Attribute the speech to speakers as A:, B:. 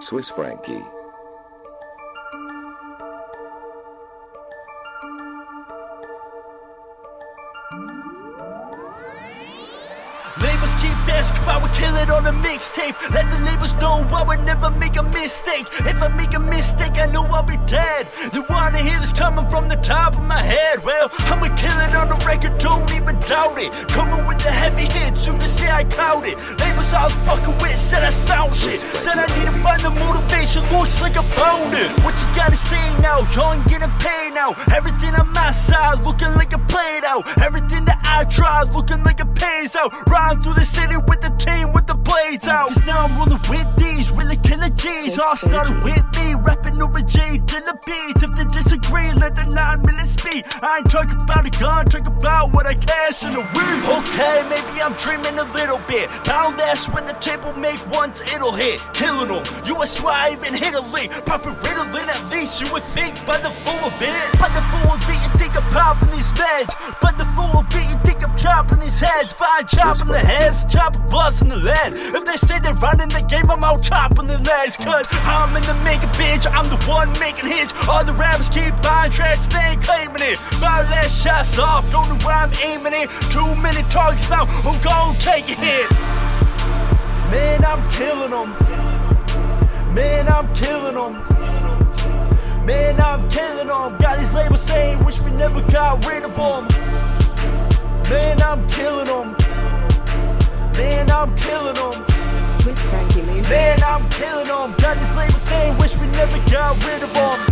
A: Swiss Frankie.
B: Labels keep asking if I would kill it on a mixtape. Let the labels know I would never make a mistake. If I make a mistake, I know I'll be dead. You wanna hear this coming from the top of my head? Well, I'ma kill it on the record, don't even doubt it. Coming with the heavy hits, you can see I count it. Labels I was fucking said I I need to find the motivation, looks like I found it. What you gotta say now? Y'all ain't getting paid now. Everything on my side looking like a played out. Everything that I tried looking like it pays out. Rhyme through the city with the team with the blades out. Cause now I'm rolling with G's. All started with me, rapping over J to the beat. If they disagree, let the nine minutes speak. I ain't talking about a gun, talking about what I cash in a week. Okay, maybe I'm dreaming a little bit. Now that's when the table make once it'll hit. Killing them. You why I even hit a lick. Popping Ritalin, at least you would think by the full of it. By the full of it, you think I'm popping these meds. By the chopping these heads. Fine, chopping the heads, chopping busting the lead. If they say they're running the game, I'm out chopping the legs. Cause I'm in the making bitch, I'm the one making hits. All the rappers keep buying tracks, they ain't claiming it. My last shot's off, don't know where I'm aiming it. Too many targets now, who gon' take a hit? Man, I'm killing them. Man, I'm killing them. Man, I'm killing them. Got these labels saying, wish we never got rid of them. Man, I'm killing them. Man, I'm killing them.
C: Swiss Frankie Music.
B: Man, I'm killing them. Got these labels saying, wish we never got rid of them.